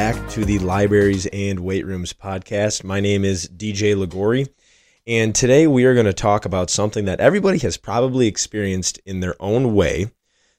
Back to the Libraries and Weight Rooms podcast. My name is DJ Liguori, and today we are going to talk about something that everybody has probably experienced in their own way.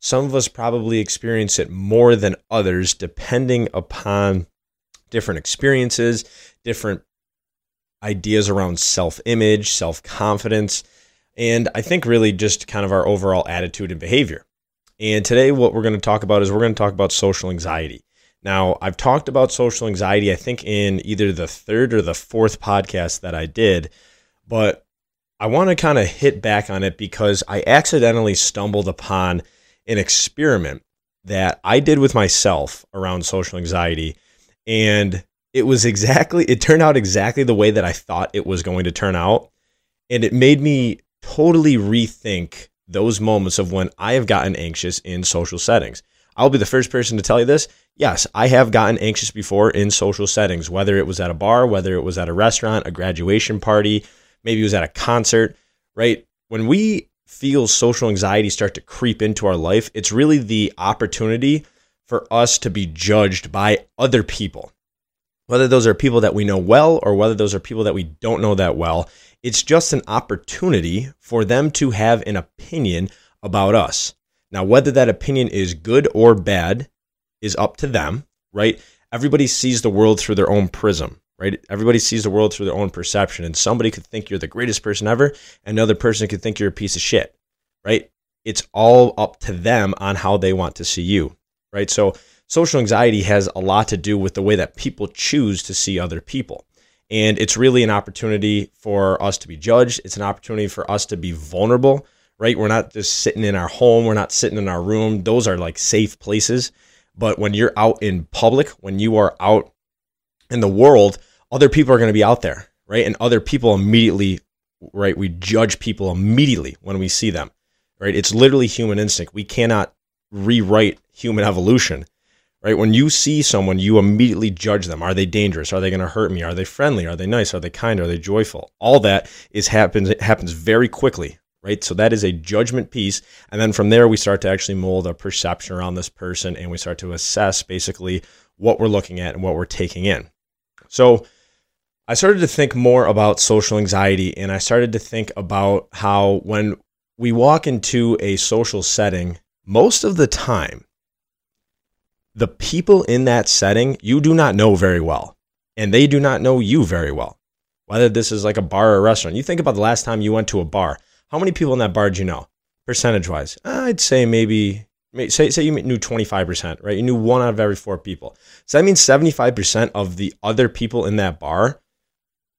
Some of us probably experience it more than others, depending upon different experiences, different ideas around self image, self confidence, and I think really just kind of our overall attitude and behavior. And today, what we're going to talk about is we're going to talk about social anxiety. Now, I've talked about social anxiety, I think, in either the third or the fourth podcast that I did, but I want to kind of hit back on it because I accidentally stumbled upon an experiment that I did with myself around social anxiety. And it was exactly, it turned out exactly the way that I thought it was going to turn out. And it made me totally rethink those moments of when I have gotten anxious in social settings. I'll be the first person to tell you this. Yes, I have gotten anxious before in social settings, whether it was at a bar, whether it was at a restaurant, a graduation party, maybe it was at a concert, right? When we feel social anxiety start to creep into our life, it's really the opportunity for us to be judged by other people. Whether those are people that we know well or whether those are people that we don't know that well, it's just an opportunity for them to have an opinion about us. Now, whether that opinion is good or bad is up to them, right? Everybody sees the world through their own prism, right? Everybody sees the world through their own perception. And somebody could think you're the greatest person ever, and another person could think you're a piece of shit, right? It's all up to them on how they want to see you, right? So, social anxiety has a lot to do with the way that people choose to see other people. And it's really an opportunity for us to be judged. It's an opportunity for us to be vulnerable right? We're not just sitting in our home, we're not sitting in our room. Those are like safe places. But when you're out in public, when you are out in the world, other people are going to be out there, right? And other people immediately, right? We judge people immediately when we see them, right? It's literally human instinct. We cannot rewrite human evolution, right? When you see someone, you immediately judge them. Are they dangerous? Are they going to hurt me? Are they friendly? Are they nice? Are they kind? Are they joyful? All that is happens happens very quickly, right? So that is a judgment piece. And then from there, we start to actually mold a perception around this person and we start to assess basically what we're looking at and what we're taking in. So I started to think more about social anxiety and I started to think about how when we walk into a social setting, most of the time, the people in that setting you do not know very well, and they do not know you very well. Whether this is like a bar or a restaurant, you think about the last time you went to a bar. How many people in that bar do you know, percentage wise? I'd say maybe, say, say you knew 25%, right? You knew one out of every four people. So that means 75% of the other people in that bar,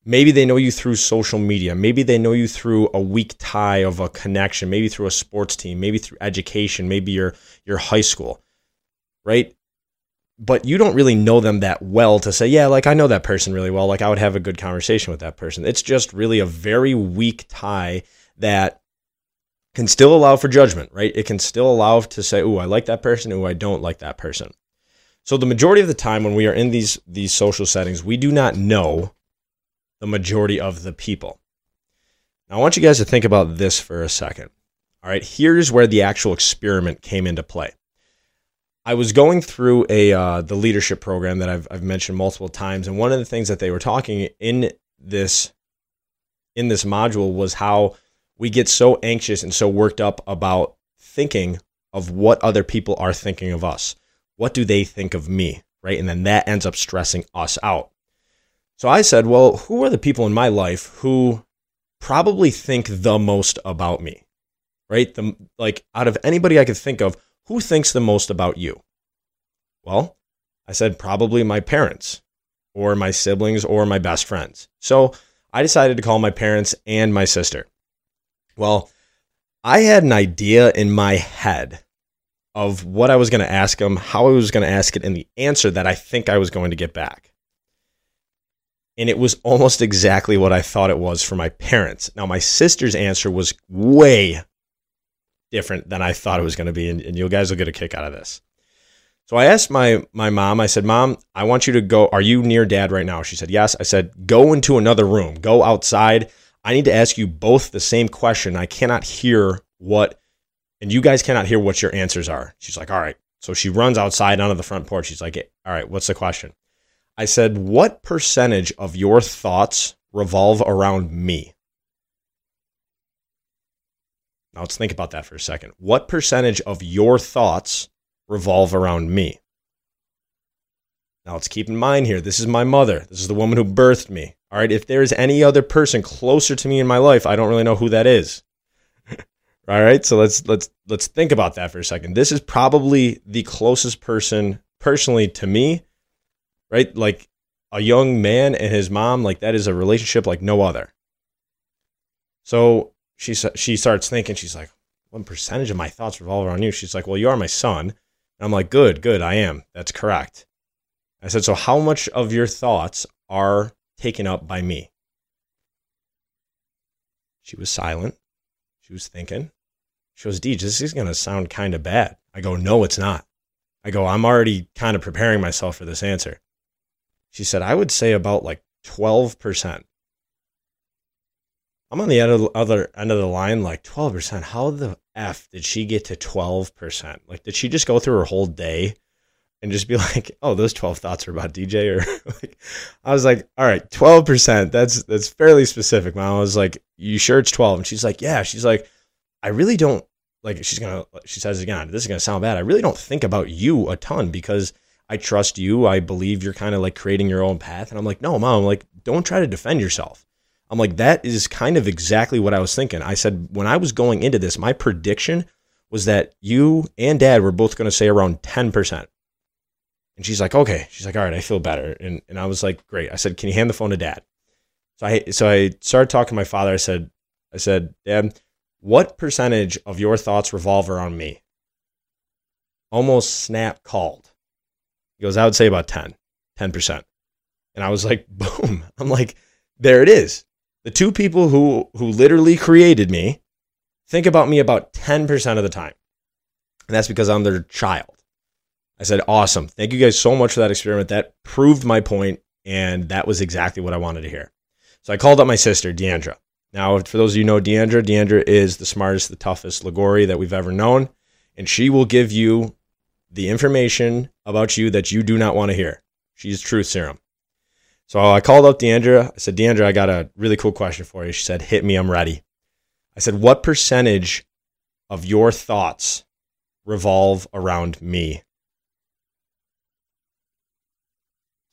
maybe they know you through social media. Maybe they know you through a weak tie of a connection, maybe through a sports team, maybe through education, maybe your, your high school, right? but you don't really know them that well to say, yeah, like I know that person really well. Like I would have a good conversation with that person. It's just really a very weak tie that can still allow for judgment, right? It can still allow to say, "Oh, I like that person," "Oh, I don't like that person." So the majority of the time when we are in these these social settings, we do not know the majority of the people. Now, I want you guys to think about this for a second. All right, here's where the actual experiment came into play. I was going through a uh, the leadership program that I've I've mentioned multiple times, and one of the things that they were talking in this in this module was how we get so anxious and so worked up about thinking of what other people are thinking of us. What do they think of me? Right. And then that ends up stressing us out. So I said, well, who are the people in my life who probably think the most about me? Right. The, like out of anybody I could think of, who thinks the most about you? Well, I said probably my parents or my siblings or my best friends. So I decided to call my parents and my sister. Well, I had an idea in my head of what I was going to ask him, how I was going to ask it, and the answer that I think I was going to get back. And it was almost exactly what I thought it was for my parents. Now, my sister's answer was way different than I thought it was going to be, and, and you guys will get a kick out of this. So I asked my my mom. I said, "Mom, I want you to go. Are you near Dad right now?" She said, "Yes." I said, "Go into another room. Go outside. I need to ask you both the same question. I cannot hear what, and you guys cannot hear what your answers are. She's like, all right, So she runs outside onto the front porch. She's like, All right, what's the question? I said, What percentage of your thoughts revolve around me? Now let's think about that for a second. What percentage of your thoughts revolve around me? Now let's keep in mind here, this is my mother. This is the woman who birthed me. All right, if there is any other person closer to me in my life, I don't really know who that is. All right, so let's let's let's think about that for a second. This is probably the closest person personally to me, right? Like a young man and his mom, like that is a relationship like no other. So she she starts thinking, she's like, "What percentage of my thoughts revolve around you?" She's like, "Well, you are my son." And I'm like, "Good, good, I am. That's correct." I said, "So how much of your thoughts are taken up by me?" She was silent. She was thinking. She goes, Deej, this is going to sound kind of bad. I go, no, it's not. I go, I'm already kind of preparing myself for this answer. She said, I would say about like 12%. I'm on the other end of the line, like 12%. How the F did she get to 12%? Like, did she just go through her whole day and just be like, oh, those 12 thoughts are about DJ? Or like, I was like, all right, 12%. That's, that's fairly specific. Mom was like, you sure it's 12? And she's like, yeah. She's like, I really don't like she's gonna she says again this is gonna sound bad i really don't think about you a ton because i trust you i believe you're kind of like creating your own path and i'm like no mom like don't try to defend yourself i'm like that is kind of exactly what i was thinking i said when i was going into this my prediction was that you and dad were both going to say around 10% and she's like okay she's like all right i feel better and, and i was like great i said can you hand the phone to dad so i so i started talking to my father i said i said dad what percentage of your thoughts revolve around me? Almost snap called. He goes, I would say about 10, 10%. And I was like, boom. I'm like, there it is. The two people who, who literally created me think about me about 10% of the time. And that's because I'm their child. I said, awesome. Thank you guys so much for that experiment. That proved my point, and that was exactly what I wanted to hear. So I called up my sister, Deandra. Now, for those of you know Deandra, Deandra is the smartest, the toughest Liguori that we've ever known, and she will give you the information about you that you do not want to hear. She's truth serum. So I called up Deandra. I said, Deandra, I got a really cool question for you. She said, Hit me, I'm ready. I said, What percentage of your thoughts revolve around me?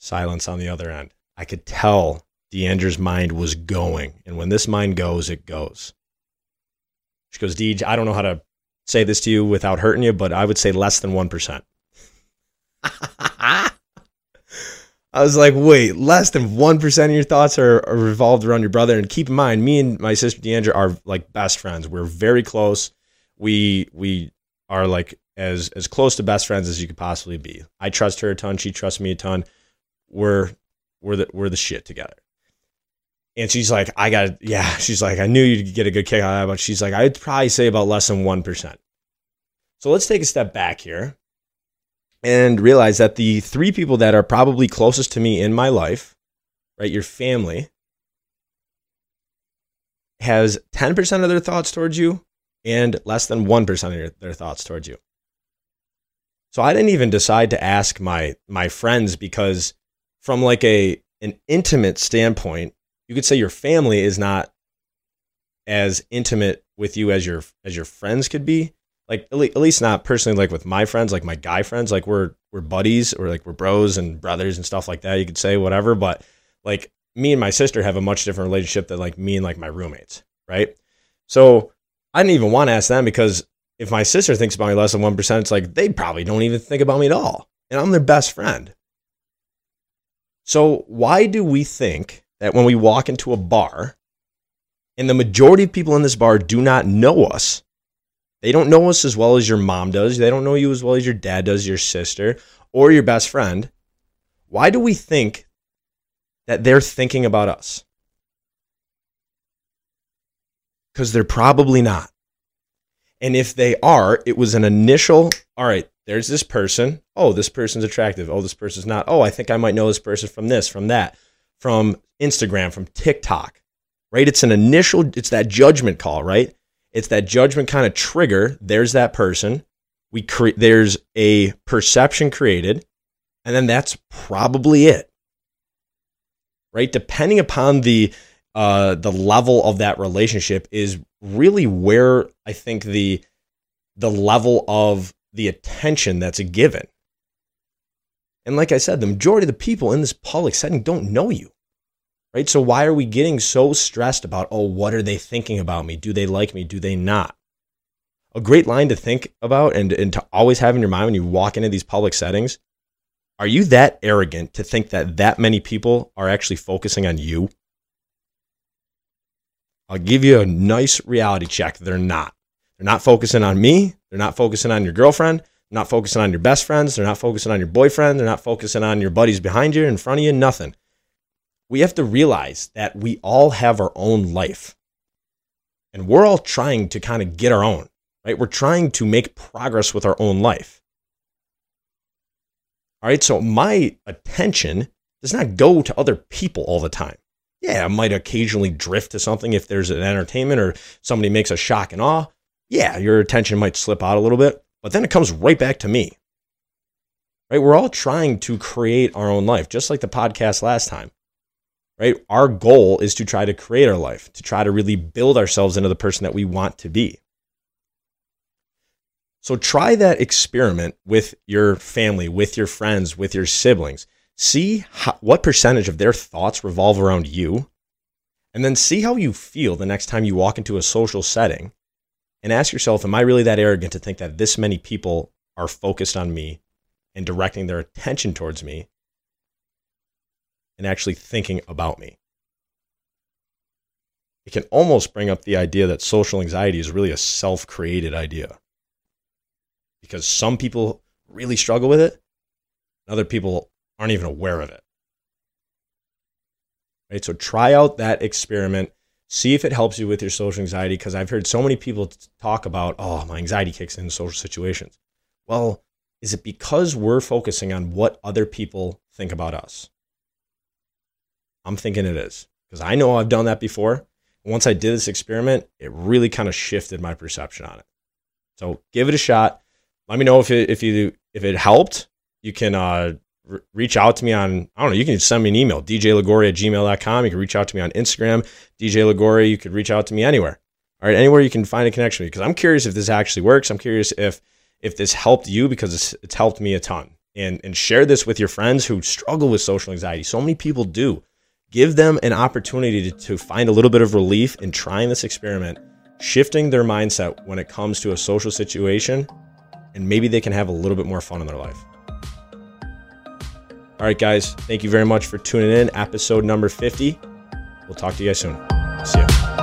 Silence on the other end. I could tell Deandra's mind was going. And when this mind goes, it goes. She goes, Deej, I don't know how to say this to you without hurting you, but I would say less than 1%. I was like, wait, less than 1% of your thoughts are, are, revolved around your brother. And keep in mind, me and my sister Deandra are like best friends. We're very close. We, we are like as, as close to best friends as you could possibly be. I trust her a ton. She trusts me a ton. We're, we're the, we're the shit together. And she's like, I got, yeah. She's like, I knew you'd get a good kick out of that, but she's like, I'd probably say about less than 1%. So let's take a step back here and realize that the three people that are probably closest to me in my life, right, your family, has 10% of their thoughts towards you and less than 1% of your, their thoughts towards you. So I didn't even decide to ask my my friends because from like a an intimate standpoint, you could say your family is not as intimate with you as your as your friends could be. Like at least not personally like with my friends like my guy friends like we're we're buddies or like we're bros and brothers and stuff like that you could say whatever but like me and my sister have a much different relationship than like me and like my roommates right? So i didn't even want to ask them because if my sister thinks about me less than 1% it's like they probably don't even think about me at all and i'm their best friend so why do we think that when we walk into a bar and the majority of people in this bar do not know us, they don't know us as well as your mom does, they don't know you as well as your dad does, your sister, or your best friend, why do we think that they're thinking about us? Because they're probably not. And if they are, it was an initial, all right, there's this person. Oh, this person's attractive. Oh, this person's not. Oh, I think I might know this person from this, from that from Instagram, from TikTok, right? It's an initial, it's that judgment call, right? It's that judgment kind of trigger. There's that person. we create there's a perception created and then that's probably it right depending upon the uh the level of that relationship is really where i think the the level of the attention that's given and like i said the majority of the people in this public setting don't know you right so why are we getting so stressed about oh what are they thinking about me do they like me do they not a great line to think about and, and to always have in your mind when you walk into these public settings. Are you that arrogant to think that that many people are actually focusing on you? I'll give you a nice reality check. They're not. They're not focusing on me. They're not focusing on your girlfriend. They're not focusing on your best friends. They're not focusing on your boyfriend. They're not focusing on your buddies behind you, in front of you, nothing. We have to realize that we all have our own life. And we're all trying to kind of get our own right? We're trying to make progress with our own life. All right, so my attention does not go to other people all the time. Yeah, I might occasionally drift to something if there's an entertainment or somebody makes a shock and awe. Yeah, your attention might slip out a little bit, but then it comes right back to me. Right? We're all trying to create our own life, just like the podcast last time. Right? Our goal is to try to create our life, to try to really build ourselves into the person that we want to be. So try that experiment with your family, with your friends, with your siblings. See how, what percentage of their thoughts revolve around you, and then see how you feel the next time you walk into a social setting and ask yourself, Am I really that arrogant to think that this many people are focused on me and directing their attention towards me and actually thinking about me? It can almost bring up the idea that social anxiety is really a self created idea because some people really struggle with it, and other people aren't even aware of it. Right? So try out that experiment. See if it helps you with your social anxiety because I've heard so many people talk about, oh, my anxiety kicks in social situations. Well, is it because we're focusing on what other people think about us? I'm thinking it is because I know I've done that before. Once I did this experiment, it really kind of shifted my perception on it. So give it a shot let me know if it if you if it helped. You can uh, re- reach out to me on I don't know. You can send me an email djlagori at gmail.com. You can reach out to me on Instagram DJ Lagori. You could reach out to me anywhere. All right, anywhere you can find a connection because I'm curious if this actually works. I'm curious if if this helped you because it's, it's helped me a ton. And and share this with your friends who struggle with social anxiety. So many people do. Give them an opportunity to, to find a little bit of relief in trying this experiment, shifting their mindset when it comes to a social situation and maybe they can have a little bit more fun in their life. All right, guys, thank you very much for tuning in. Episode number 50. We'll talk to you guys soon. See ya.